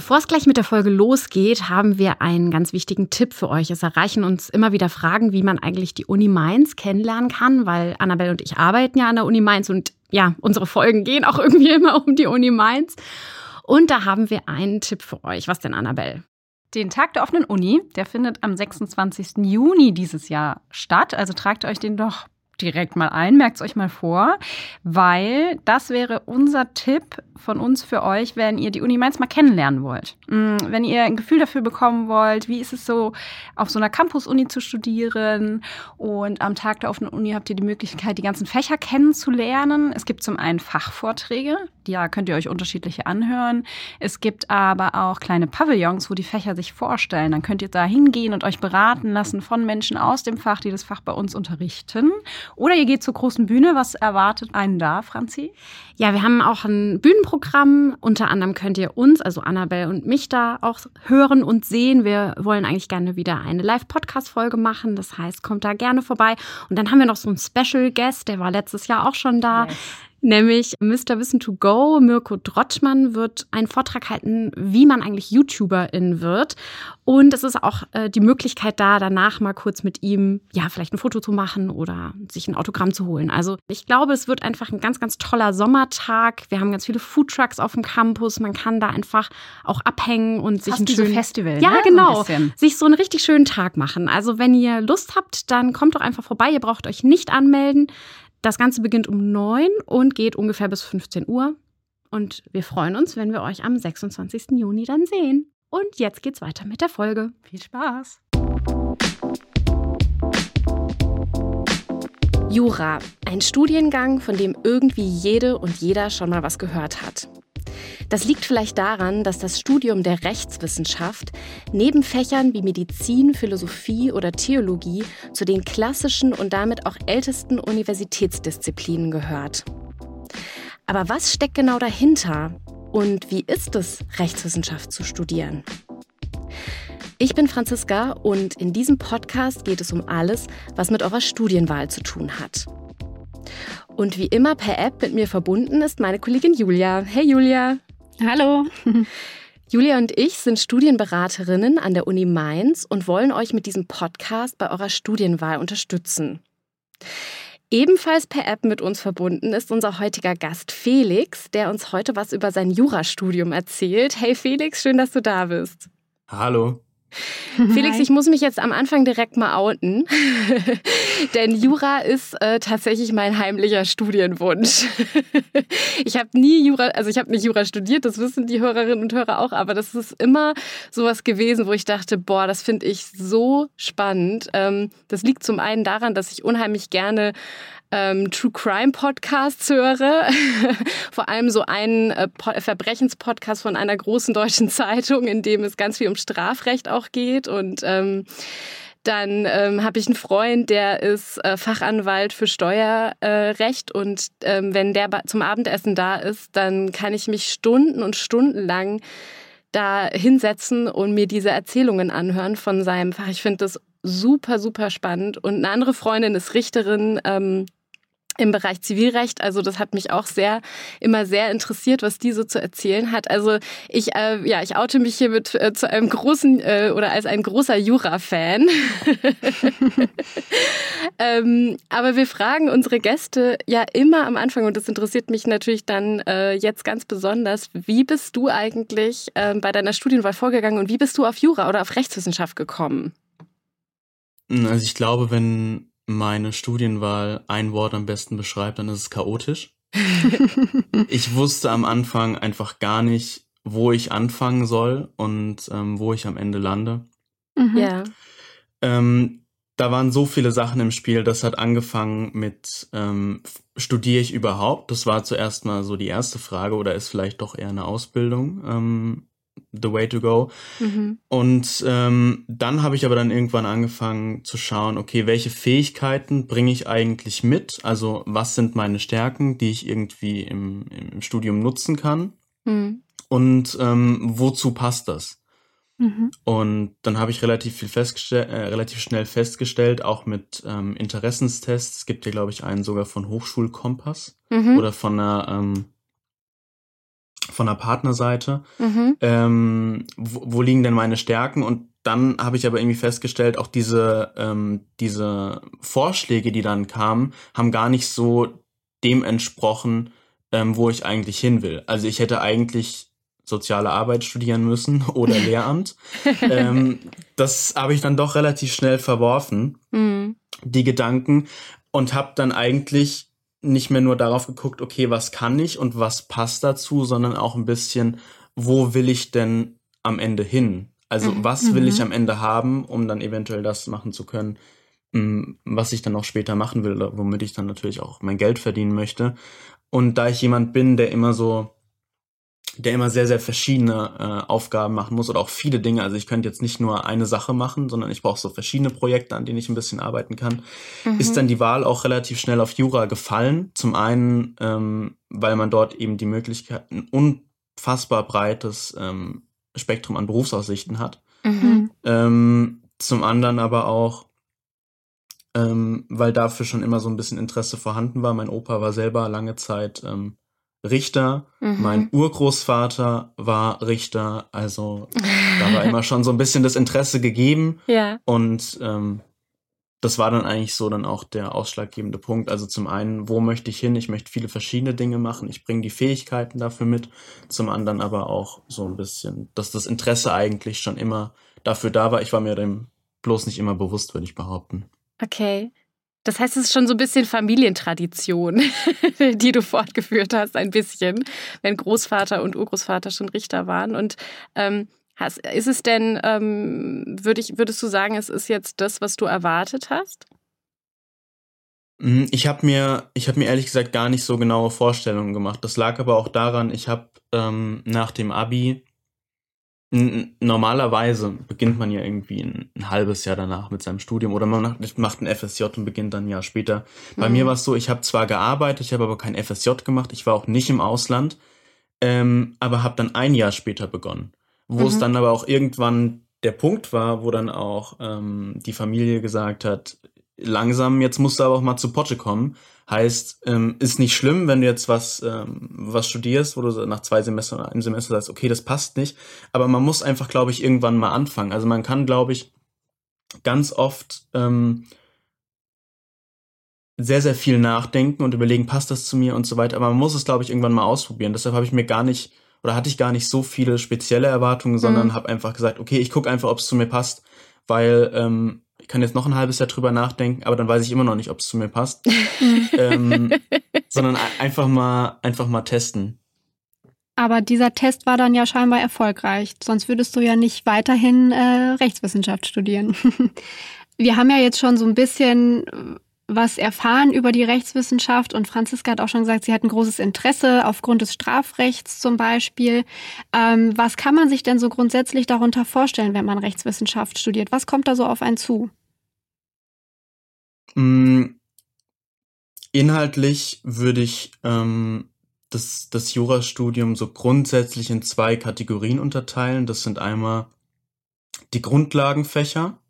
Bevor es gleich mit der Folge losgeht, haben wir einen ganz wichtigen Tipp für euch. Es erreichen uns immer wieder Fragen, wie man eigentlich die Uni Mainz kennenlernen kann, weil Annabelle und ich arbeiten ja an der Uni Mainz und ja, unsere Folgen gehen auch irgendwie immer um die Uni Mainz. Und da haben wir einen Tipp für euch. Was denn, Annabelle? Den Tag der offenen Uni, der findet am 26. Juni dieses Jahr statt. Also tragt euch den doch direkt mal ein, merkt es euch mal vor, weil das wäre unser Tipp von uns für euch, wenn ihr die Uni Mainz mal kennenlernen wollt. Mm, wenn ihr ein Gefühl dafür bekommen wollt, wie ist es so, auf so einer Campus-Uni zu studieren und am Tag der offenen Uni habt ihr die Möglichkeit, die ganzen Fächer kennenzulernen. Es gibt zum einen Fachvorträge, da könnt ihr euch unterschiedliche anhören. Es gibt aber auch kleine Pavillons, wo die Fächer sich vorstellen. Dann könnt ihr da hingehen und euch beraten lassen von Menschen aus dem Fach, die das Fach bei uns unterrichten. Oder ihr geht zur großen Bühne. Was erwartet einen da, Franzi? Ja, wir haben auch ein Bühnenprogramm. Unter anderem könnt ihr uns, also Annabelle und mich, da auch hören und sehen. Wir wollen eigentlich gerne wieder eine Live-Podcast-Folge machen. Das heißt, kommt da gerne vorbei. Und dann haben wir noch so einen Special Guest, der war letztes Jahr auch schon da. Yes nämlich Mr. Wissen to Go. Mirko Drottmann wird einen Vortrag halten, wie man eigentlich YouTuberin wird. Und es ist auch äh, die Möglichkeit da, danach mal kurz mit ihm, ja, vielleicht ein Foto zu machen oder sich ein Autogramm zu holen. Also ich glaube, es wird einfach ein ganz, ganz toller Sommertag. Wir haben ganz viele Foodtrucks auf dem Campus. Man kann da einfach auch abhängen und sich Fast einen schönen Festival. Ja, ne? genau. So sich so einen richtig schönen Tag machen. Also wenn ihr Lust habt, dann kommt doch einfach vorbei. Ihr braucht euch nicht anmelden. Das Ganze beginnt um 9 und geht ungefähr bis 15 Uhr. Und wir freuen uns, wenn wir euch am 26. Juni dann sehen. Und jetzt geht's weiter mit der Folge. Viel Spaß! Jura, ein Studiengang, von dem irgendwie jede und jeder schon mal was gehört hat. Das liegt vielleicht daran, dass das Studium der Rechtswissenschaft neben Fächern wie Medizin, Philosophie oder Theologie zu den klassischen und damit auch ältesten Universitätsdisziplinen gehört. Aber was steckt genau dahinter? Und wie ist es, Rechtswissenschaft zu studieren? Ich bin Franziska und in diesem Podcast geht es um alles, was mit eurer Studienwahl zu tun hat. Und wie immer per App mit mir verbunden ist meine Kollegin Julia. Hey Julia. Hallo. Julia und ich sind Studienberaterinnen an der Uni Mainz und wollen euch mit diesem Podcast bei eurer Studienwahl unterstützen. Ebenfalls per App mit uns verbunden ist unser heutiger Gast Felix, der uns heute was über sein Jurastudium erzählt. Hey Felix, schön, dass du da bist. Hallo. Felix, ich muss mich jetzt am Anfang direkt mal outen, denn Jura ist äh, tatsächlich mein heimlicher Studienwunsch. ich habe nie Jura, also ich habe nicht Jura studiert, das wissen die Hörerinnen und Hörer auch, aber das ist immer sowas gewesen, wo ich dachte, boah, das finde ich so spannend. Ähm, das liegt zum einen daran, dass ich unheimlich gerne ähm, True Crime Podcasts höre. Vor allem so einen äh, Verbrechenspodcast von einer großen deutschen Zeitung, in dem es ganz viel um Strafrecht auch geht und ähm, dann ähm, habe ich einen Freund, der ist äh, Fachanwalt für Steuerrecht äh, und ähm, wenn der zum Abendessen da ist, dann kann ich mich Stunden und Stunden lang da hinsetzen und mir diese Erzählungen anhören von seinem Fach. Ich finde das super, super spannend. Und eine andere Freundin ist Richterin, ähm, im Bereich Zivilrecht. Also das hat mich auch sehr immer sehr interessiert, was die so zu erzählen hat. Also ich äh, ja ich oute mich hier mit äh, zu einem großen äh, oder als ein großer Jura-Fan. ähm, aber wir fragen unsere Gäste ja immer am Anfang und das interessiert mich natürlich dann äh, jetzt ganz besonders. Wie bist du eigentlich ähm, bei deiner Studienwahl vorgegangen und wie bist du auf Jura oder auf Rechtswissenschaft gekommen? Also ich glaube, wenn meine Studienwahl ein Wort am besten beschreibt, dann ist es chaotisch. ich wusste am Anfang einfach gar nicht, wo ich anfangen soll und ähm, wo ich am Ende lande. Mhm. Ja. Ähm, da waren so viele Sachen im Spiel. Das hat angefangen mit, ähm, studiere ich überhaupt? Das war zuerst mal so die erste Frage oder ist vielleicht doch eher eine Ausbildung. The way to go. Mhm. Und ähm, dann habe ich aber dann irgendwann angefangen zu schauen, okay, welche Fähigkeiten bringe ich eigentlich mit? Also was sind meine Stärken, die ich irgendwie im, im Studium nutzen kann? Mhm. Und ähm, wozu passt das? Mhm. Und dann habe ich relativ viel festgestellt, äh, relativ schnell festgestellt, auch mit ähm, Interessenstests. Es gibt ja, glaube ich, einen sogar von Hochschulkompass mhm. oder von einer ähm, von der Partnerseite. Mhm. Ähm, wo, wo, liegen denn meine Stärken? Und dann habe ich aber irgendwie festgestellt, auch diese, ähm, diese Vorschläge, die dann kamen, haben gar nicht so dem entsprochen, ähm, wo ich eigentlich hin will. Also ich hätte eigentlich soziale Arbeit studieren müssen oder Lehramt. ähm, das habe ich dann doch relativ schnell verworfen, mhm. die Gedanken, und habe dann eigentlich nicht mehr nur darauf geguckt, okay, was kann ich und was passt dazu, sondern auch ein bisschen, wo will ich denn am Ende hin? Also mhm. was will ich mhm. am Ende haben, um dann eventuell das machen zu können, mm, was ich dann auch später machen will, womit ich dann natürlich auch mein Geld verdienen möchte. Und da ich jemand bin, der immer so der immer sehr, sehr verschiedene äh, Aufgaben machen muss oder auch viele Dinge. Also ich könnte jetzt nicht nur eine Sache machen, sondern ich brauche so verschiedene Projekte, an denen ich ein bisschen arbeiten kann. Mhm. Ist dann die Wahl auch relativ schnell auf Jura gefallen. Zum einen, ähm, weil man dort eben die Möglichkeit, ein unfassbar breites ähm, Spektrum an Berufsaussichten hat. Mhm. Ähm, zum anderen aber auch, ähm, weil dafür schon immer so ein bisschen Interesse vorhanden war. Mein Opa war selber lange Zeit ähm, Richter. Mhm. Mein Urgroßvater war Richter. Also da war immer schon so ein bisschen das Interesse gegeben. Ja. Und ähm, das war dann eigentlich so dann auch der ausschlaggebende Punkt. Also zum einen, wo möchte ich hin? Ich möchte viele verschiedene Dinge machen. Ich bringe die Fähigkeiten dafür mit. Zum anderen aber auch so ein bisschen, dass das Interesse eigentlich schon immer dafür da war. Ich war mir dem bloß nicht immer bewusst, würde ich behaupten. Okay. Das heißt, es ist schon so ein bisschen Familientradition, die du fortgeführt hast, ein bisschen, wenn Großvater und Urgroßvater schon Richter waren. Und ähm, hast, ist es denn, ähm, würd ich, würdest du sagen, es ist jetzt das, was du erwartet hast? Mhm, ich habe mir, habe mir ehrlich gesagt gar nicht so genaue Vorstellungen gemacht. Das lag aber auch daran, ich habe ähm, nach dem Abi Normalerweise beginnt man ja irgendwie ein, ein, halbes Jahr danach mit seinem Studium oder man macht ein FSJ und beginnt dann ein Jahr später. Bei mhm. mir war es so, ich habe zwar gearbeitet, ich habe aber kein FSJ gemacht, ich war auch nicht im Ausland, ähm, aber habe dann ein Jahr später begonnen. Wo mhm. es dann aber auch irgendwann der Punkt war, wo dann auch ähm, die Familie gesagt hat, langsam, jetzt musst du aber auch mal zu Potte kommen. Heißt, ähm, ist nicht schlimm, wenn du jetzt was, ähm, was studierst, wo du nach zwei Semestern oder einem Semester sagst, okay, das passt nicht. Aber man muss einfach, glaube ich, irgendwann mal anfangen. Also man kann, glaube ich, ganz oft ähm, sehr, sehr viel nachdenken und überlegen, passt das zu mir und so weiter. Aber man muss es, glaube ich, irgendwann mal ausprobieren. Deshalb habe ich mir gar nicht oder hatte ich gar nicht so viele spezielle Erwartungen, sondern mhm. habe einfach gesagt, okay, ich gucke einfach, ob es zu mir passt, weil ähm, kann jetzt noch ein halbes Jahr drüber nachdenken, aber dann weiß ich immer noch nicht, ob es zu mir passt. ähm, sondern einfach mal, einfach mal testen. Aber dieser Test war dann ja scheinbar erfolgreich. Sonst würdest du ja nicht weiterhin äh, Rechtswissenschaft studieren. Wir haben ja jetzt schon so ein bisschen was erfahren über die Rechtswissenschaft und Franziska hat auch schon gesagt, sie hat ein großes Interesse aufgrund des Strafrechts zum Beispiel. Ähm, was kann man sich denn so grundsätzlich darunter vorstellen, wenn man Rechtswissenschaft studiert? Was kommt da so auf einen zu? Mm, inhaltlich würde ich ähm, das, das Jurastudium so grundsätzlich in zwei Kategorien unterteilen. Das sind einmal die Grundlagenfächer,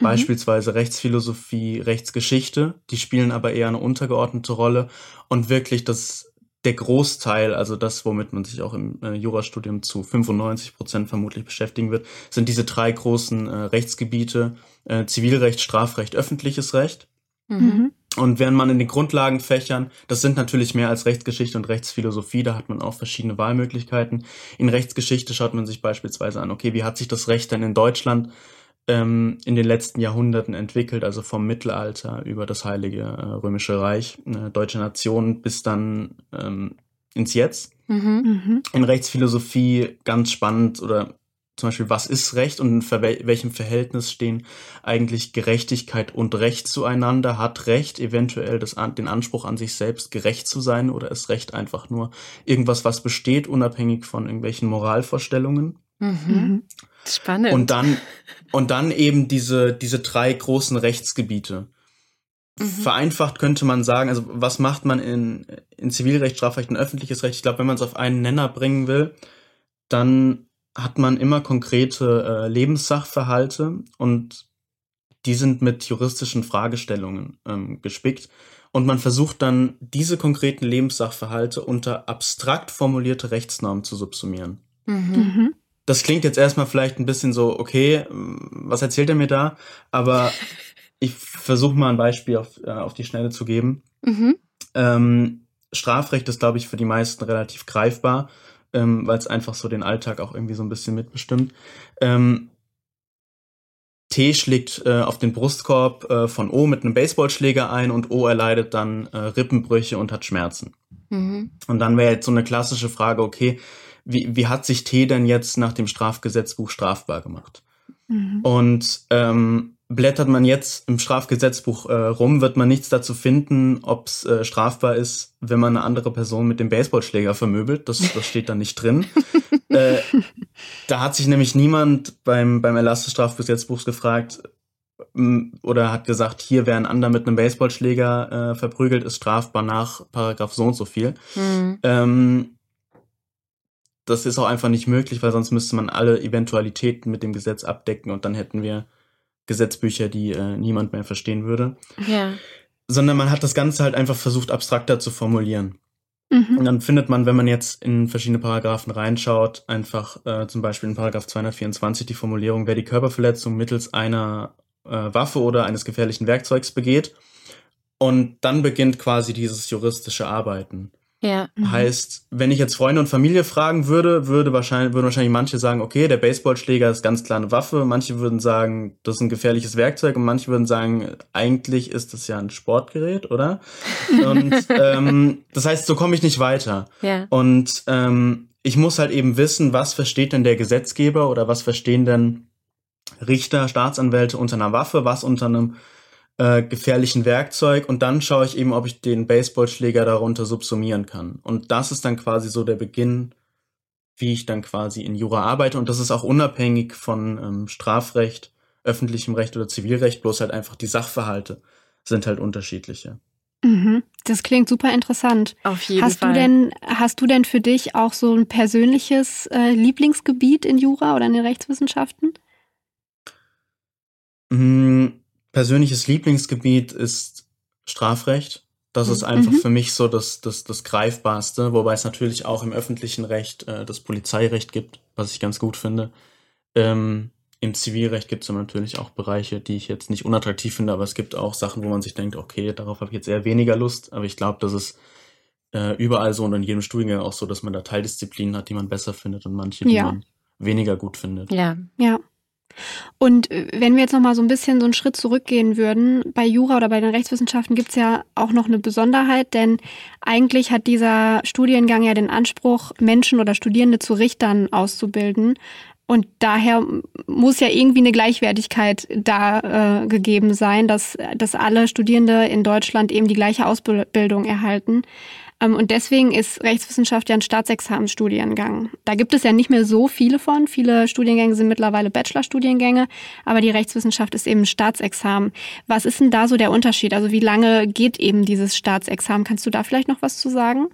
Mhm. Beispielsweise Rechtsphilosophie, Rechtsgeschichte, die spielen aber eher eine untergeordnete Rolle und wirklich das der Großteil, also das, womit man sich auch im äh, Jurastudium zu 95 Prozent vermutlich beschäftigen wird, sind diese drei großen äh, Rechtsgebiete, äh, Zivilrecht, Strafrecht, öffentliches Recht. Mhm. Und während man in den Grundlagenfächern, das sind natürlich mehr als Rechtsgeschichte und Rechtsphilosophie, da hat man auch verschiedene Wahlmöglichkeiten. In Rechtsgeschichte schaut man sich beispielsweise an, okay, wie hat sich das Recht denn in Deutschland ähm, in den letzten Jahrhunderten entwickelt, also vom Mittelalter über das Heilige äh, Römische Reich, äh, deutsche Nation bis dann ähm, ins Jetzt. Mhm. mhm. In Rechtsphilosophie ganz spannend oder zum Beispiel, was ist Recht und in welchem Verhältnis stehen eigentlich Gerechtigkeit und Recht zueinander? Hat Recht eventuell das, den Anspruch an sich selbst, gerecht zu sein oder ist Recht einfach nur irgendwas, was besteht, unabhängig von irgendwelchen Moralvorstellungen? Mhm. mhm. Spannend. Und dann, und dann eben diese, diese drei großen Rechtsgebiete. Mhm. Vereinfacht könnte man sagen, also was macht man in, in Zivilrecht, Strafrecht und öffentliches Recht? Ich glaube, wenn man es auf einen Nenner bringen will, dann hat man immer konkrete äh, Lebenssachverhalte und die sind mit juristischen Fragestellungen ähm, gespickt. und man versucht dann diese konkreten Lebenssachverhalte unter abstrakt formulierte Rechtsnormen zu subsumieren. Mhm. Mhm. Das klingt jetzt erstmal vielleicht ein bisschen so, okay, was erzählt er mir da? Aber ich versuche mal ein Beispiel auf, äh, auf die Schnelle zu geben. Mhm. Ähm, Strafrecht ist, glaube ich, für die meisten relativ greifbar, ähm, weil es einfach so den Alltag auch irgendwie so ein bisschen mitbestimmt. Ähm, T schlägt äh, auf den Brustkorb äh, von O mit einem Baseballschläger ein und O erleidet dann äh, Rippenbrüche und hat Schmerzen. Mhm. Und dann wäre jetzt so eine klassische Frage, okay, wie, wie hat sich T denn jetzt nach dem Strafgesetzbuch strafbar gemacht? Mhm. Und ähm, blättert man jetzt im Strafgesetzbuch äh, rum, wird man nichts dazu finden, ob es äh, strafbar ist, wenn man eine andere Person mit dem Baseballschläger vermöbelt. Das, das steht da nicht drin. äh, da hat sich nämlich niemand beim, beim Erlass des Strafgesetzbuchs gefragt oder hat gesagt, hier wer ein anderer mit einem Baseballschläger äh, verprügelt, ist strafbar nach Paragraph so und so viel. Mhm. Ähm, das ist auch einfach nicht möglich, weil sonst müsste man alle Eventualitäten mit dem Gesetz abdecken und dann hätten wir Gesetzbücher, die äh, niemand mehr verstehen würde. Ja. Sondern man hat das Ganze halt einfach versucht, abstrakter zu formulieren. Mhm. Und dann findet man, wenn man jetzt in verschiedene Paragraphen reinschaut, einfach äh, zum Beispiel in Paragraph 224 die Formulierung, wer die Körperverletzung mittels einer äh, Waffe oder eines gefährlichen Werkzeugs begeht. Und dann beginnt quasi dieses juristische Arbeiten. Ja. Mhm. Heißt, wenn ich jetzt Freunde und Familie fragen würde, würde wahrscheinlich, würden wahrscheinlich manche sagen, okay, der Baseballschläger ist ganz klar eine Waffe. Manche würden sagen, das ist ein gefährliches Werkzeug und manche würden sagen, eigentlich ist das ja ein Sportgerät, oder? und ähm, das heißt, so komme ich nicht weiter. Ja. Und ähm, ich muss halt eben wissen, was versteht denn der Gesetzgeber oder was verstehen denn Richter, Staatsanwälte unter einer Waffe, was unter einem äh, gefährlichen Werkzeug und dann schaue ich eben, ob ich den Baseballschläger darunter subsumieren kann. Und das ist dann quasi so der Beginn, wie ich dann quasi in Jura arbeite. Und das ist auch unabhängig von ähm, Strafrecht, öffentlichem Recht oder Zivilrecht, bloß halt einfach die Sachverhalte sind halt unterschiedliche. Mhm. Das klingt super interessant. Auf jeden hast Fall. Du denn, hast du denn für dich auch so ein persönliches äh, Lieblingsgebiet in Jura oder in den Rechtswissenschaften? Mm, persönliches Lieblingsgebiet ist Strafrecht. Das ist einfach mhm. für mich so das, das, das Greifbarste, wobei es natürlich auch im öffentlichen Recht äh, das Polizeirecht gibt, was ich ganz gut finde. Ähm, Im Zivilrecht gibt es natürlich auch Bereiche, die ich jetzt nicht unattraktiv finde, aber es gibt auch Sachen, wo man sich denkt, okay, darauf habe ich jetzt eher weniger Lust. Aber ich glaube, das ist äh, überall so und in jedem Studiengang auch so, dass man da Teildisziplinen hat, die man besser findet und manche, die ja. man weniger gut findet. Ja, ja. Und äh, wenn wir jetzt noch mal so ein bisschen so einen Schritt zurückgehen würden, bei Jura oder bei den Rechtswissenschaften gibt es ja auch noch eine Besonderheit, denn eigentlich hat dieser Studiengang ja den Anspruch, Menschen oder Studierende zu Richtern auszubilden. Und daher muss ja irgendwie eine Gleichwertigkeit da äh, gegeben sein, dass, dass alle Studierende in Deutschland eben die gleiche Ausbildung erhalten. Ähm, und deswegen ist Rechtswissenschaft ja ein Staatsexamensstudiengang. Da gibt es ja nicht mehr so viele von. Viele Studiengänge sind mittlerweile Bachelorstudiengänge, aber die Rechtswissenschaft ist eben Staatsexamen. Was ist denn da so der Unterschied? Also wie lange geht eben dieses Staatsexamen? Kannst du da vielleicht noch was zu sagen?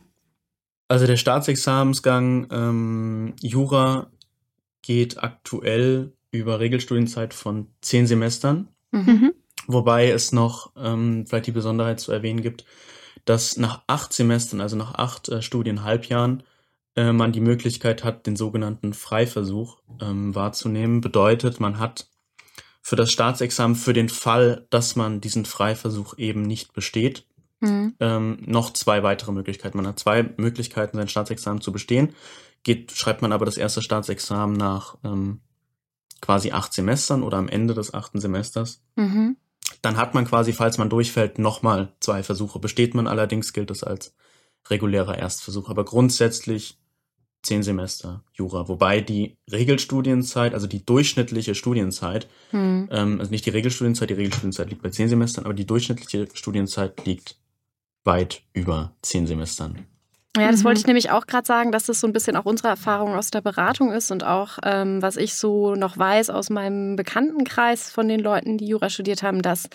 Also der Staatsexamensgang ähm, Jura geht aktuell über Regelstudienzeit von zehn Semestern. Mhm. Wobei es noch ähm, vielleicht die Besonderheit zu erwähnen gibt, dass nach acht Semestern, also nach acht äh, Studienhalbjahren, äh, man die Möglichkeit hat, den sogenannten Freiversuch ähm, wahrzunehmen. Bedeutet, man hat für das Staatsexamen für den Fall, dass man diesen Freiversuch eben nicht besteht, mhm. ähm, noch zwei weitere Möglichkeiten. Man hat zwei Möglichkeiten, sein Staatsexamen zu bestehen. Geht, schreibt man aber das erste Staatsexamen nach ähm, quasi acht Semestern oder am Ende des achten Semesters. Mhm dann hat man quasi, falls man durchfällt, nochmal zwei Versuche. Besteht man allerdings, gilt es als regulärer Erstversuch. Aber grundsätzlich zehn Semester Jura, wobei die Regelstudienzeit, also die durchschnittliche Studienzeit, hm. ähm, also nicht die Regelstudienzeit, die Regelstudienzeit liegt bei zehn Semestern, aber die durchschnittliche Studienzeit liegt weit über zehn Semestern. Ja, das mhm. wollte ich nämlich auch gerade sagen, dass das so ein bisschen auch unsere Erfahrung aus der Beratung ist und auch, ähm, was ich so noch weiß aus meinem Bekanntenkreis von den Leuten, die Jura studiert haben, dass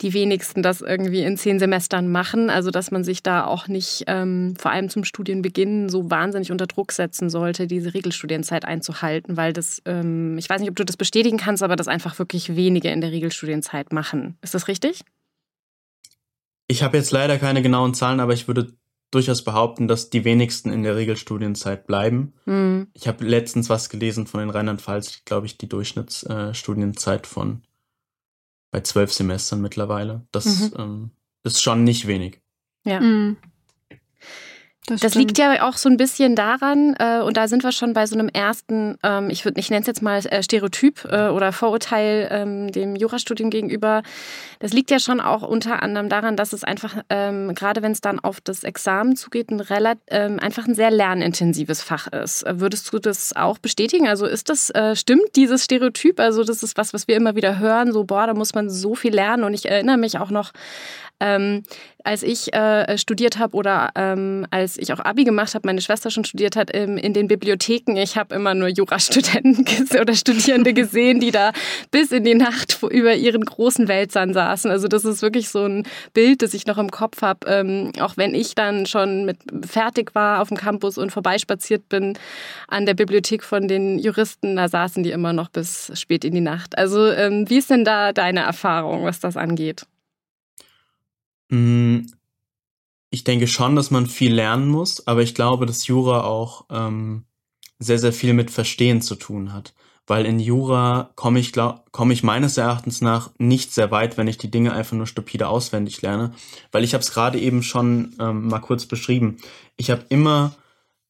die wenigsten das irgendwie in zehn Semestern machen. Also dass man sich da auch nicht, ähm, vor allem zum Studienbeginn, so wahnsinnig unter Druck setzen sollte, diese Regelstudienzeit einzuhalten, weil das, ähm, ich weiß nicht, ob du das bestätigen kannst, aber das einfach wirklich wenige in der Regelstudienzeit machen. Ist das richtig? Ich habe jetzt leider keine genauen Zahlen, aber ich würde durchaus behaupten, dass die wenigsten in der Regelstudienzeit bleiben. Mhm. Ich habe letztens was gelesen von den Rheinland-Pfalz, glaube ich, die Durchschnittsstudienzeit äh, von bei zwölf Semestern mittlerweile. Das mhm. ähm, ist schon nicht wenig. Ja. Mhm. Das, das liegt ja auch so ein bisschen daran, äh, und da sind wir schon bei so einem ersten, ähm, ich würde, ich nenne es jetzt mal äh, Stereotyp äh, oder Vorurteil ähm, dem Jurastudium gegenüber. Das liegt ja schon auch unter anderem daran, dass es einfach, ähm, gerade wenn es dann auf das Examen zugeht, ein relativ, ähm, einfach ein sehr lernintensives Fach ist. Äh, würdest du das auch bestätigen? Also ist das, äh, stimmt dieses Stereotyp? Also das ist was, was wir immer wieder hören, so, boah, da muss man so viel lernen. Und ich erinnere mich auch noch ähm, als ich äh, studiert habe oder ähm, als ich auch Abi gemacht habe, meine Schwester schon studiert hat, ähm, in den Bibliotheken, ich habe immer nur Jurastudenten oder Studierende gesehen, die da bis in die Nacht über ihren großen Wälzern saßen. Also das ist wirklich so ein Bild, das ich noch im Kopf habe. Ähm, auch wenn ich dann schon mit fertig war auf dem Campus und vorbeispaziert bin an der Bibliothek von den Juristen, da saßen die immer noch bis spät in die Nacht. Also ähm, wie ist denn da deine Erfahrung, was das angeht? Mm, ich denke schon, dass man viel lernen muss, aber ich glaube, dass Jura auch ähm, sehr, sehr viel mit Verstehen zu tun hat. Weil in Jura komme ich, komme ich meines Erachtens nach nicht sehr weit, wenn ich die Dinge einfach nur stupide auswendig lerne. Weil ich habe es gerade eben schon ähm, mal kurz beschrieben. Ich habe immer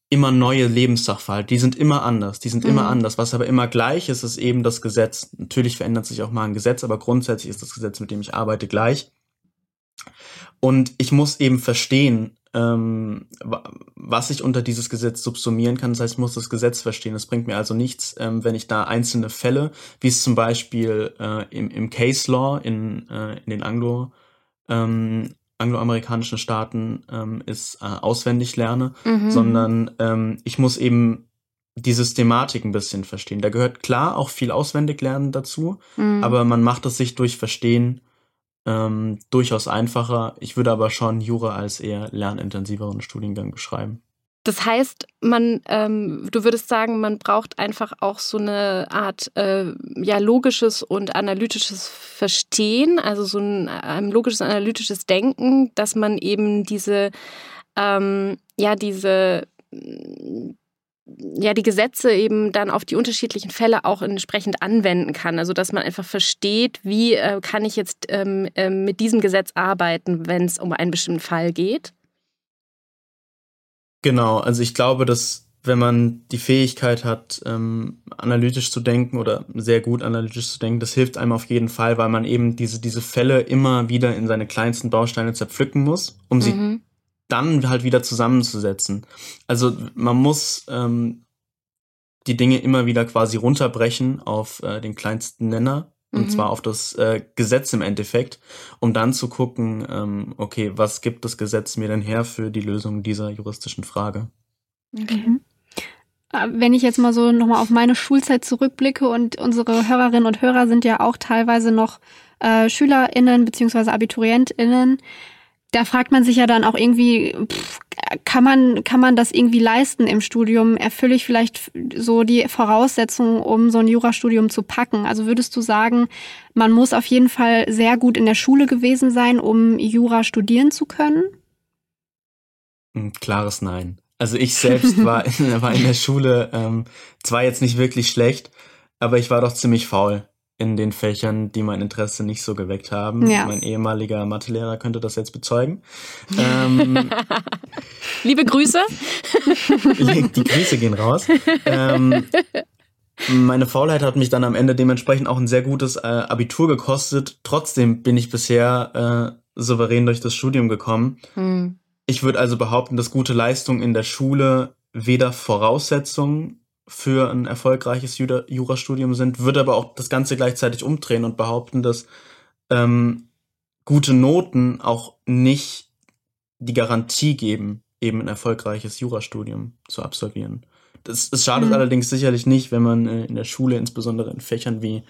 immer neue Lebenssachverhalte. Die sind immer anders. Die sind mhm. immer anders. Was aber immer gleich ist, ist eben das Gesetz. Natürlich verändert sich auch mal ein Gesetz, aber grundsätzlich ist das Gesetz, mit dem ich arbeite, gleich. Und ich muss eben verstehen, ähm, was ich unter dieses Gesetz subsumieren kann. Das heißt, ich muss das Gesetz verstehen. Es bringt mir also nichts, ähm, wenn ich da einzelne Fälle, wie es zum Beispiel äh, im, im Case Law in, äh, in den Anglo, ähm, angloamerikanischen Staaten ähm, ist, äh, auswendig lerne, mhm. sondern ähm, ich muss eben die Systematik ein bisschen verstehen. Da gehört klar auch viel auswendig lernen dazu, mhm. aber man macht es sich durch Verstehen ähm, durchaus einfacher. Ich würde aber schon Jura als eher lernintensiveren Studiengang beschreiben. Das heißt, man, ähm, du würdest sagen, man braucht einfach auch so eine Art äh, ja, logisches und analytisches Verstehen, also so ein, ein logisches, analytisches Denken, dass man eben diese, ähm, ja, diese ja die Gesetze eben dann auf die unterschiedlichen Fälle auch entsprechend anwenden kann. Also dass man einfach versteht, wie äh, kann ich jetzt ähm, äh, mit diesem Gesetz arbeiten, wenn es um einen bestimmten Fall geht. Genau, also ich glaube, dass wenn man die Fähigkeit hat, ähm, analytisch zu denken oder sehr gut analytisch zu denken, das hilft einem auf jeden Fall, weil man eben diese, diese Fälle immer wieder in seine kleinsten Bausteine zerpflücken muss, um sie mhm dann halt wieder zusammenzusetzen. Also man muss ähm, die Dinge immer wieder quasi runterbrechen auf äh, den kleinsten Nenner. Und mhm. zwar auf das äh, Gesetz im Endeffekt, um dann zu gucken, ähm, okay, was gibt das Gesetz mir denn her für die Lösung dieser juristischen Frage? Okay. Mhm. Äh, wenn ich jetzt mal so nochmal auf meine Schulzeit zurückblicke und unsere Hörerinnen und Hörer sind ja auch teilweise noch äh, SchülerInnen beziehungsweise AbiturientInnen, da fragt man sich ja dann auch irgendwie, pff, kann man, kann man das irgendwie leisten im Studium? Erfülle ich vielleicht so die Voraussetzungen, um so ein Jurastudium zu packen? Also würdest du sagen, man muss auf jeden Fall sehr gut in der Schule gewesen sein, um Jura studieren zu können? Ein klares Nein. Also ich selbst war in, war in der Schule ähm, zwar jetzt nicht wirklich schlecht, aber ich war doch ziemlich faul in den Fächern, die mein Interesse nicht so geweckt haben. Ja. Mein ehemaliger Mathelehrer könnte das jetzt bezeugen. ähm, Liebe Grüße. die Grüße gehen raus. Ähm, meine Faulheit hat mich dann am Ende dementsprechend auch ein sehr gutes äh, Abitur gekostet. Trotzdem bin ich bisher äh, souverän durch das Studium gekommen. Hm. Ich würde also behaupten, dass gute Leistung in der Schule weder Voraussetzung für ein erfolgreiches Jurastudium sind, würde aber auch das Ganze gleichzeitig umdrehen und behaupten, dass ähm, gute Noten auch nicht die Garantie geben, eben ein erfolgreiches Jurastudium zu absolvieren. Das, das schadet mhm. allerdings sicherlich nicht, wenn man äh, in der Schule, insbesondere in Fächern wie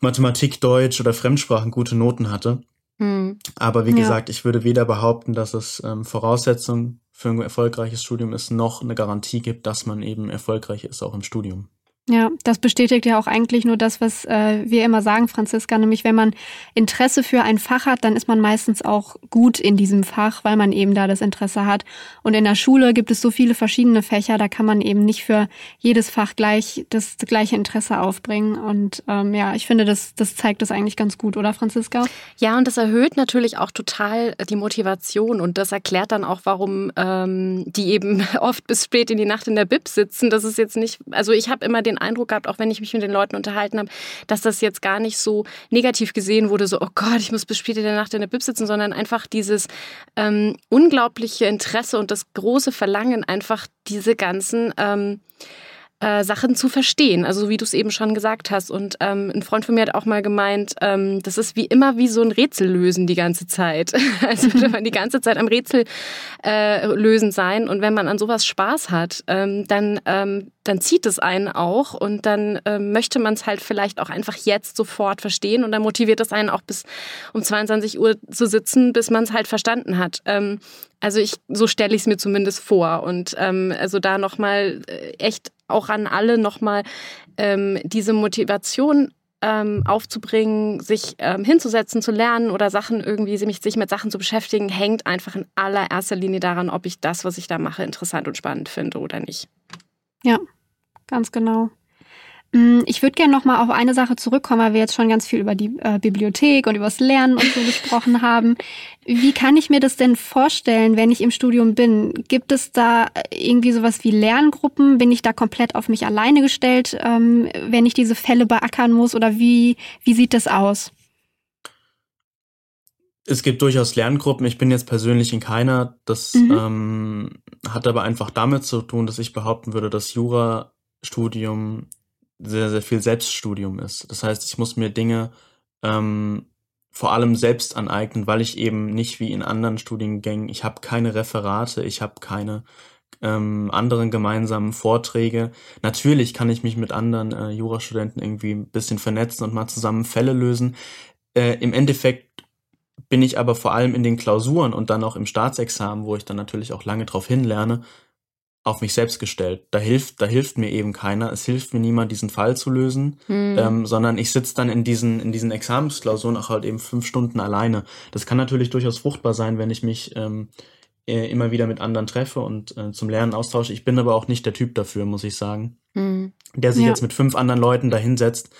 Mathematik, Deutsch oder Fremdsprachen gute Noten hatte. Mhm. Aber wie ja. gesagt, ich würde weder behaupten, dass es ähm, Voraussetzung für ein erfolgreiches Studium ist, noch eine Garantie gibt, dass man eben erfolgreich ist, auch im Studium. Ja, das bestätigt ja auch eigentlich nur das, was äh, wir immer sagen, Franziska, nämlich wenn man Interesse für ein Fach hat, dann ist man meistens auch gut in diesem Fach, weil man eben da das Interesse hat. Und in der Schule gibt es so viele verschiedene Fächer, da kann man eben nicht für jedes Fach gleich das gleiche Interesse aufbringen. Und ähm, ja, ich finde, das, das zeigt das eigentlich ganz gut, oder Franziska? Ja, und das erhöht natürlich auch total die Motivation und das erklärt dann auch, warum ähm, die eben oft bis spät in die Nacht in der Bib sitzen. Das ist jetzt nicht, also ich habe immer den den Eindruck gehabt, auch wenn ich mich mit den Leuten unterhalten habe, dass das jetzt gar nicht so negativ gesehen wurde, so, oh Gott, ich muss bis später in der Nacht in der Bib sitzen, sondern einfach dieses ähm, unglaubliche Interesse und das große Verlangen, einfach diese ganzen ähm, äh, Sachen zu verstehen. Also wie du es eben schon gesagt hast. Und ähm, ein Freund von mir hat auch mal gemeint, ähm, das ist wie immer wie so ein Rätsel lösen die ganze Zeit. also wenn man die ganze Zeit am Rätsel äh, lösen sein und wenn man an sowas Spaß hat, ähm, dann ähm, dann zieht es einen auch und dann ähm, möchte man es halt vielleicht auch einfach jetzt sofort verstehen und dann motiviert es einen auch bis um 22 Uhr zu sitzen, bis man es halt verstanden hat. Ähm, also ich, so stelle ich es mir zumindest vor und ähm, also da nochmal äh, echt auch an alle nochmal ähm, diese Motivation ähm, aufzubringen, sich ähm, hinzusetzen, zu lernen oder Sachen irgendwie, sich mit Sachen zu beschäftigen, hängt einfach in allererster Linie daran, ob ich das, was ich da mache, interessant und spannend finde oder nicht. Ja, ganz genau. Mm, ich würde gerne noch mal auf eine Sache zurückkommen, weil wir jetzt schon ganz viel über die äh, Bibliothek und über das Lernen und so gesprochen haben. Wie kann ich mir das denn vorstellen, wenn ich im Studium bin? Gibt es da irgendwie sowas wie Lerngruppen? Bin ich da komplett auf mich alleine gestellt, ähm, wenn ich diese Fälle beackern muss? Oder wie, wie sieht das aus? Es gibt durchaus Lerngruppen. Ich bin jetzt persönlich in keiner. Das mhm. ähm, hat aber einfach damit zu tun, dass ich behaupten würde, dass Jurastudium sehr, sehr viel Selbststudium ist. Das heißt, ich muss mir Dinge ähm, vor allem selbst aneignen, weil ich eben nicht wie in anderen Studiengängen, ich habe keine Referate, ich habe keine ähm, anderen gemeinsamen Vorträge. Natürlich kann ich mich mit anderen äh, Jurastudenten irgendwie ein bisschen vernetzen und mal zusammen Fälle lösen. Äh, Im Endeffekt bin ich aber vor allem in den Klausuren und dann auch im Staatsexamen, wo ich dann natürlich auch lange drauf hinlerne, auf mich selbst gestellt. Da hilft, da hilft mir eben keiner. Es hilft mir niemand, diesen Fall zu lösen, hm. ähm, sondern ich sitze dann in diesen, in diesen Examensklausuren auch halt eben fünf Stunden alleine. Das kann natürlich durchaus fruchtbar sein, wenn ich mich ähm, äh, immer wieder mit anderen treffe und äh, zum Lernen austausche. Ich bin aber auch nicht der Typ dafür, muss ich sagen, hm. der sich ja. jetzt mit fünf anderen Leuten dahinsetzt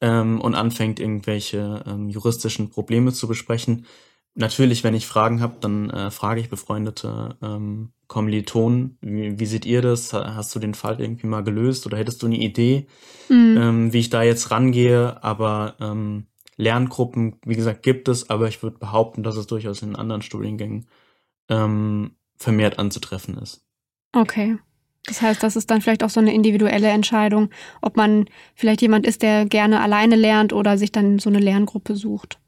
ähm, und anfängt, irgendwelche ähm, juristischen Probleme zu besprechen. Natürlich, wenn ich Fragen habe, dann äh, frage ich befreundete ähm, Kommilitonen, wie, wie seht ihr das? Hast du den Fall irgendwie mal gelöst oder hättest du eine Idee, mhm. ähm, wie ich da jetzt rangehe? Aber ähm, Lerngruppen, wie gesagt, gibt es, aber ich würde behaupten, dass es durchaus in anderen Studiengängen ähm, vermehrt anzutreffen ist. Okay. Das heißt, das ist dann vielleicht auch so eine individuelle Entscheidung, ob man vielleicht jemand ist, der gerne alleine lernt oder sich dann so eine Lerngruppe sucht.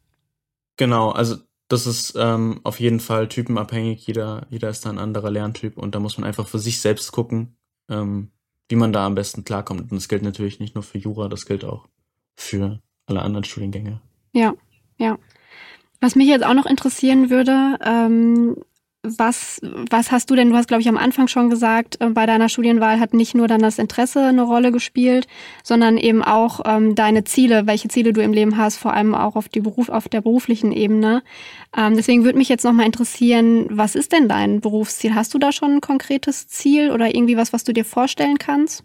Genau, also das ist ähm, auf jeden Fall typenabhängig. Jeder, jeder ist da ein anderer Lerntyp und da muss man einfach für sich selbst gucken, ähm, wie man da am besten klarkommt. Und das gilt natürlich nicht nur für Jura, das gilt auch für alle anderen Studiengänge. Ja, ja. Was mich jetzt auch noch interessieren würde, ähm, was, was hast du denn, du hast, glaube ich, am Anfang schon gesagt, äh, bei deiner Studienwahl hat nicht nur dann das Interesse eine Rolle gespielt, sondern eben auch ähm, deine Ziele, welche Ziele du im Leben hast, vor allem auch auf, die Beruf, auf der beruflichen Ebene. Ähm, deswegen würde mich jetzt nochmal interessieren, was ist denn dein Berufsziel? Hast du da schon ein konkretes Ziel oder irgendwie was, was du dir vorstellen kannst?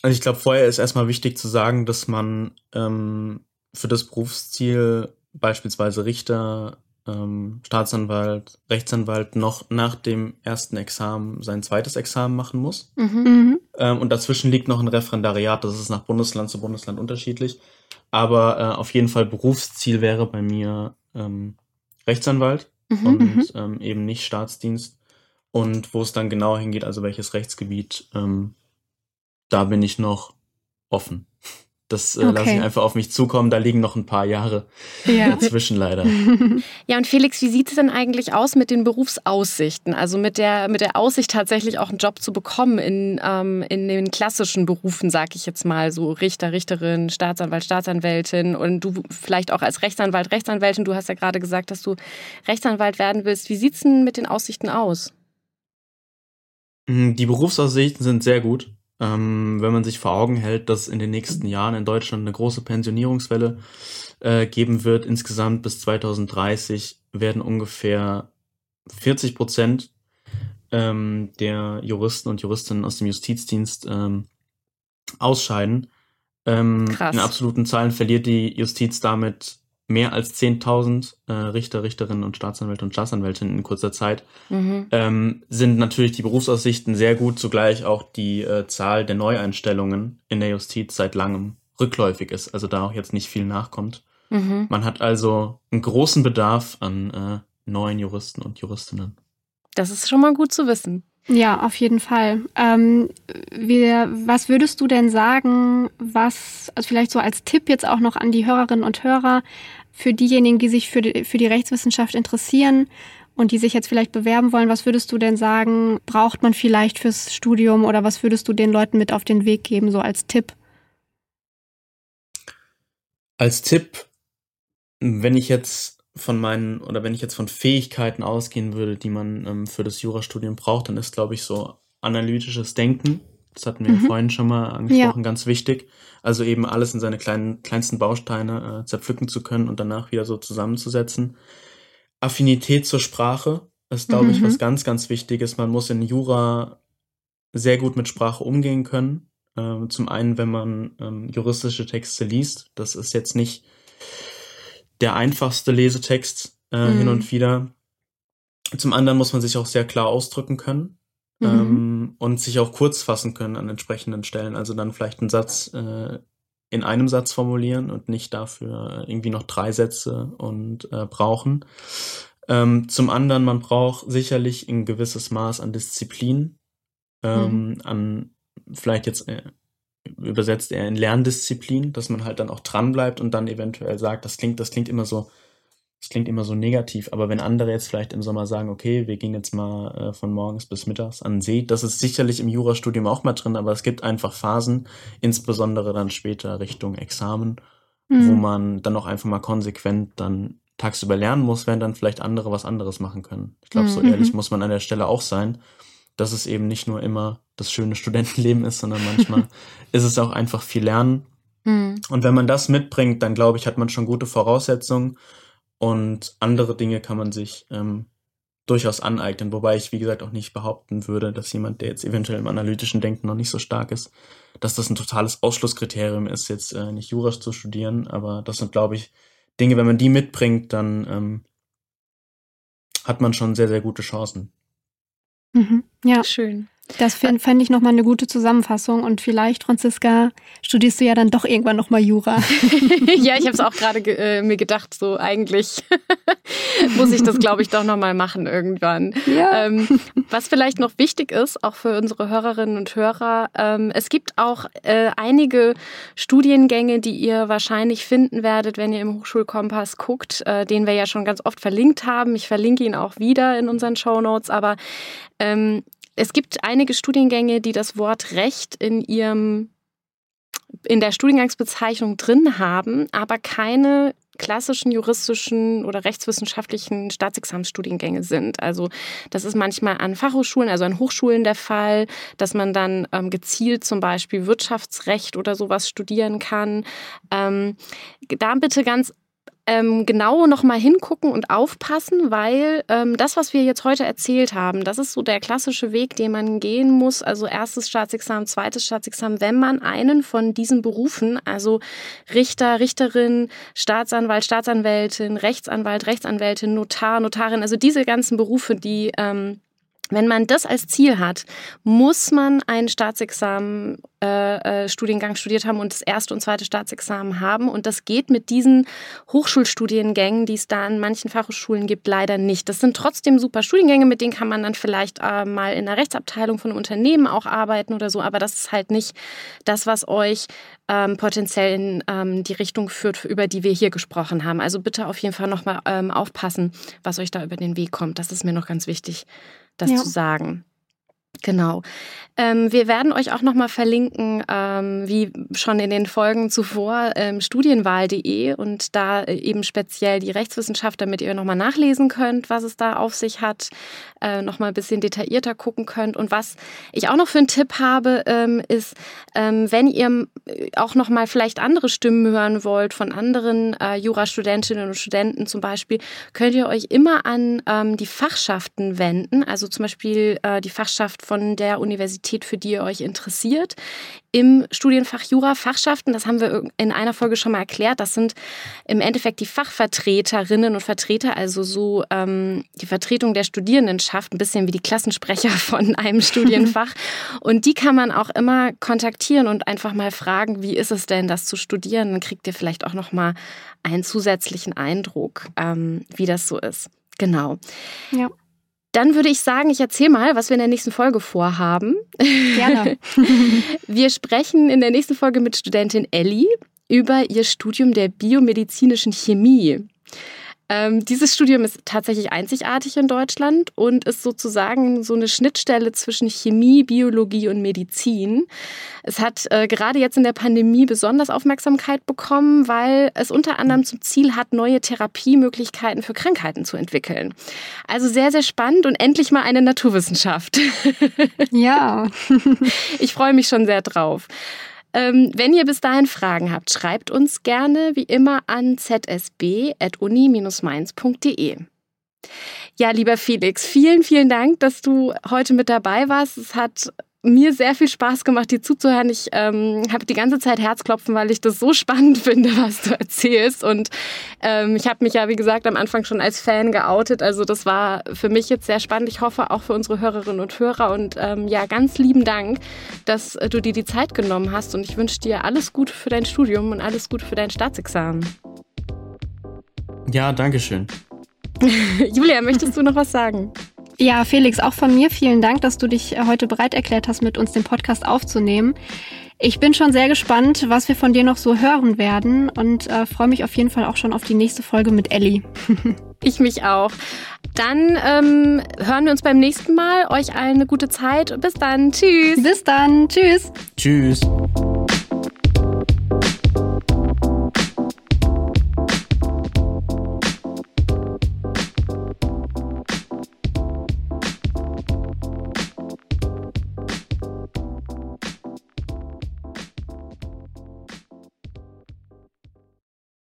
Also ich glaube, vorher ist erstmal wichtig zu sagen, dass man ähm, für das Berufsziel beispielsweise Richter, ähm, Staatsanwalt, Rechtsanwalt noch nach dem ersten Examen sein zweites Examen machen muss. Mhm. mhm. Ähm, und dazwischen liegt noch ein Referendariat, das ist nach Bundesland zu Bundesland unterschiedlich. Aber äh, auf jeden Fall Berufsziel wäre bei mir ähm, Rechtsanwalt mhm. und mhm. ähm, eben nicht Staatsdienst. Und wo es dann genau hingeht, also welches Rechtsgebiet, ähm, da bin ich noch offen. Das äh, okay. lasse ich einfach auf mich zukommen. Da liegen noch ein paar Jahre ja. dazwischen leider. Ja, und Felix, wie sieht es denn eigentlich aus mit den Berufsaussichten? Also mit der, mit der Aussicht tatsächlich auch einen Job zu bekommen in, ähm, in den klassischen Berufen, sag ich jetzt mal, so Richter, Richterin, Staatsanwalt, Staatsanwältin und du vielleicht auch als Rechtsanwalt, Rechtsanwältin. Du hast ja gerade gesagt, dass du Rechtsanwalt werden willst. Wie sieht es denn mit den Aussichten aus? Die Berufsaussichten sind sehr gut. Ähm, wenn man sich vor Augen hält, dass in den nächsten Jahren in Deutschland eine große Pensionierungswelle äh, geben wird, insgesamt bis 2030 werden ungefähr 40 Prozent ähm, der Juristen und Juristinnen aus dem Justizdienst ähm, ausscheiden. Ähm. In absoluten Zahlen verliert die Justiz damit mehr als 10.000 äh, Richter, Richterinnen und Staatsanwälte und Staatsanwältinnen in kurzer Zeit, mhm. ähm, sind natürlich die Berufsaussichten sehr gut, zugleich auch die äh, Zahl der Neueinstellungen in der Justiz seit langem rückläufig ist, also da auch jetzt nicht viel nachkommt. Mhm. Man hat also einen großen Bedarf an äh, neuen Juristen und Juristinnen. Das ist schon mal gut zu wissen. Ja, auf jeden Fall. Ähm, wir, was würdest du denn sagen, was, also vielleicht so als Tipp jetzt auch noch an die Hörerinnen und Hörer, für diejenigen, die sich für die, für die Rechtswissenschaft interessieren und die sich jetzt vielleicht bewerben wollen, was würdest du denn sagen, braucht man vielleicht fürs Studium oder was würdest du den Leuten mit auf den Weg geben, so als Tipp? Als Tipp, wenn ich jetzt von meinen, oder wenn ich jetzt von Fähigkeiten ausgehen würde, die man ähm, für das Jurastudium braucht, dann ist, glaube ich, so analytisches Denken. Das hatten wir mhm. vorhin schon mal angesprochen, ja. ganz wichtig. Also eben alles in seine kleinen, kleinsten Bausteine äh, zerpflücken zu können und danach wieder so zusammenzusetzen. Affinität zur Sprache ist, glaube mhm. ich, was ganz, ganz Wichtiges. Man muss in Jura sehr gut mit Sprache umgehen können. Ähm, zum einen, wenn man ähm, juristische Texte liest. Das ist jetzt nicht der einfachste Lesetext äh, mhm. hin und wieder. Zum anderen muss man sich auch sehr klar ausdrücken können mhm. ähm, und sich auch kurz fassen können an entsprechenden Stellen. Also dann vielleicht einen Satz äh, in einem Satz formulieren und nicht dafür irgendwie noch drei Sätze und äh, brauchen. Ähm, zum anderen, man braucht sicherlich ein gewisses Maß an Disziplin, ähm, mhm. an vielleicht jetzt äh, übersetzt er in Lerndisziplin, dass man halt dann auch dran bleibt und dann eventuell sagt, das klingt, das klingt immer so, das klingt immer so negativ, aber wenn andere jetzt vielleicht im Sommer sagen, okay, wir gehen jetzt mal äh, von morgens bis mittags an den See, das ist sicherlich im Jurastudium auch mal drin, aber es gibt einfach Phasen, insbesondere dann später Richtung Examen, mhm. wo man dann auch einfach mal konsequent dann tagsüber lernen muss, während dann vielleicht andere was anderes machen können. Ich glaube, mhm. so ehrlich muss man an der Stelle auch sein dass es eben nicht nur immer das schöne Studentenleben ist, sondern manchmal ist es auch einfach viel Lernen. Mhm. Und wenn man das mitbringt, dann glaube ich, hat man schon gute Voraussetzungen und andere Dinge kann man sich ähm, durchaus aneignen, wobei ich, wie gesagt, auch nicht behaupten würde, dass jemand, der jetzt eventuell im analytischen Denken noch nicht so stark ist, dass das ein totales Ausschlusskriterium ist, jetzt äh, nicht Jura zu studieren, aber das sind, glaube ich, Dinge, wenn man die mitbringt, dann ähm, hat man schon sehr, sehr gute Chancen. Mhm. Ja. Schön. Das fände fänd ich nochmal eine gute Zusammenfassung. Und vielleicht, Franziska, studierst du ja dann doch irgendwann nochmal Jura. ja, ich habe es auch gerade ge äh, mir gedacht, so eigentlich muss ich das, glaube ich, doch nochmal machen irgendwann. Ja. Ähm, was vielleicht noch wichtig ist, auch für unsere Hörerinnen und Hörer, ähm, es gibt auch äh, einige Studiengänge, die ihr wahrscheinlich finden werdet, wenn ihr im Hochschulkompass guckt, äh, den wir ja schon ganz oft verlinkt haben. Ich verlinke ihn auch wieder in unseren Show Notes, aber ähm, es gibt einige Studiengänge, die das Wort Recht in ihrem in der Studiengangsbezeichnung drin haben, aber keine klassischen juristischen oder rechtswissenschaftlichen Staatsexamensstudiengänge sind. Also das ist manchmal an Fachhochschulen, also an Hochschulen der Fall, dass man dann ähm, gezielt zum Beispiel Wirtschaftsrecht oder sowas studieren kann. Ähm, da bitte ganz ähm, genau nochmal hingucken und aufpassen, weil ähm, das, was wir jetzt heute erzählt haben, das ist so der klassische Weg, den man gehen muss. Also erstes Staatsexamen, zweites Staatsexamen, wenn man einen von diesen Berufen, also Richter, Richterin, Staatsanwalt, Staatsanwältin, Rechtsanwalt, Rechtsanwältin, Notar, Notarin, also diese ganzen Berufe, die ähm, wenn man das als Ziel hat, muss man einen Staatsexamen äh, äh, studiert haben und das erste und zweite Staatsexamen haben. Und das geht mit diesen Hochschulstudiengängen, die es da an manchen Fachhochschulen gibt, leider nicht. Das sind trotzdem super Studiengänge, mit denen kann man dann vielleicht äh, mal in der Rechtsabteilung von einem Unternehmen auch arbeiten oder so. Aber das ist halt nicht das, was euch ähm, potenziell in ähm, die Richtung führt, über die wir hier gesprochen haben. Also bitte auf jeden Fall nochmal ähm, aufpassen, was euch da über den Weg kommt. Das ist mir noch ganz wichtig das ja. zu sagen. Genau. Ähm, wir werden euch auch nochmal verlinken, ähm, wie schon in den Folgen zuvor, ähm, studienwahl.de und da äh, eben speziell die Rechtswissenschaft, damit ihr nochmal nachlesen könnt, was es da auf sich hat, äh, nochmal ein bisschen detaillierter gucken könnt. Und was ich auch noch für einen Tipp habe, ähm, ist, ähm, wenn ihr äh, auch nochmal vielleicht andere Stimmen hören wollt von anderen äh, Jurastudentinnen und Studenten zum Beispiel, könnt ihr euch immer an ähm, die Fachschaften wenden, also zum Beispiel äh, die Fachschaft von der Universität für die ihr euch interessiert. Im Studienfach Jura Fachschaften, das haben wir in einer Folge schon mal erklärt, das sind im Endeffekt die Fachvertreterinnen und Vertreter, also so ähm, die Vertretung der Studierendenschaft, ein bisschen wie die Klassensprecher von einem Studienfach. und die kann man auch immer kontaktieren und einfach mal fragen, wie ist es denn, das zu studieren? Dann kriegt ihr vielleicht auch noch mal einen zusätzlichen Eindruck, ähm, wie das so ist. Genau. Ja. Dann würde ich sagen, ich erzähle mal, was wir in der nächsten Folge vorhaben. Gerne. wir sprechen in der nächsten Folge mit Studentin Ellie über ihr Studium der biomedizinischen Chemie. Ähm, dieses Studium ist tatsächlich einzigartig in Deutschland und ist sozusagen so eine Schnittstelle zwischen Chemie, Biologie und Medizin. Es hat äh, gerade jetzt in der Pandemie besonders Aufmerksamkeit bekommen, weil es unter anderem zum Ziel hat, neue Therapiemöglichkeiten für Krankheiten zu entwickeln. Also sehr, sehr spannend und endlich mal eine Naturwissenschaft. Ja. ich freue mich schon sehr drauf. Ähm, wenn ihr bis dahin Fragen habt, schreibt uns gerne wie immer an zsb.uni-mainz.de. Ja, lieber Felix, vielen, vielen Dank, dass du heute mit dabei warst. Es hat mir sehr viel Spaß gemacht, dir zuzuhören. Ich ähm, habe die ganze Zeit Herzklopfen, weil ich das so spannend finde, was du erzählst. Und ähm, ich habe mich ja, wie gesagt, am Anfang schon als Fan geoutet. Also das war für mich jetzt sehr spannend. Ich hoffe auch für unsere Hörerinnen und Hörer. Und ähm, ja, ganz lieben Dank, dass du dir die Zeit genommen hast. Und ich wünsche dir alles Gute für dein Studium und alles Gute für dein Staatsexamen. Ja, danke schön. Julia, möchtest du noch was sagen? Ja, Felix, auch von mir vielen Dank, dass du dich äh, heute bereit erklärt hast, mit uns den Podcast aufzunehmen. Ich bin schon sehr gespannt, was wir von dir noch so hören werden und äh, freue mich auf jeden Fall auch schon auf die nächste Folge mit Ellie. ich mich auch. Dann ähm, hören wir uns beim nächsten Mal. Euch allen eine gute Zeit. Bis dann. Tschüss. Bis dann. Tschüss. Tschüss.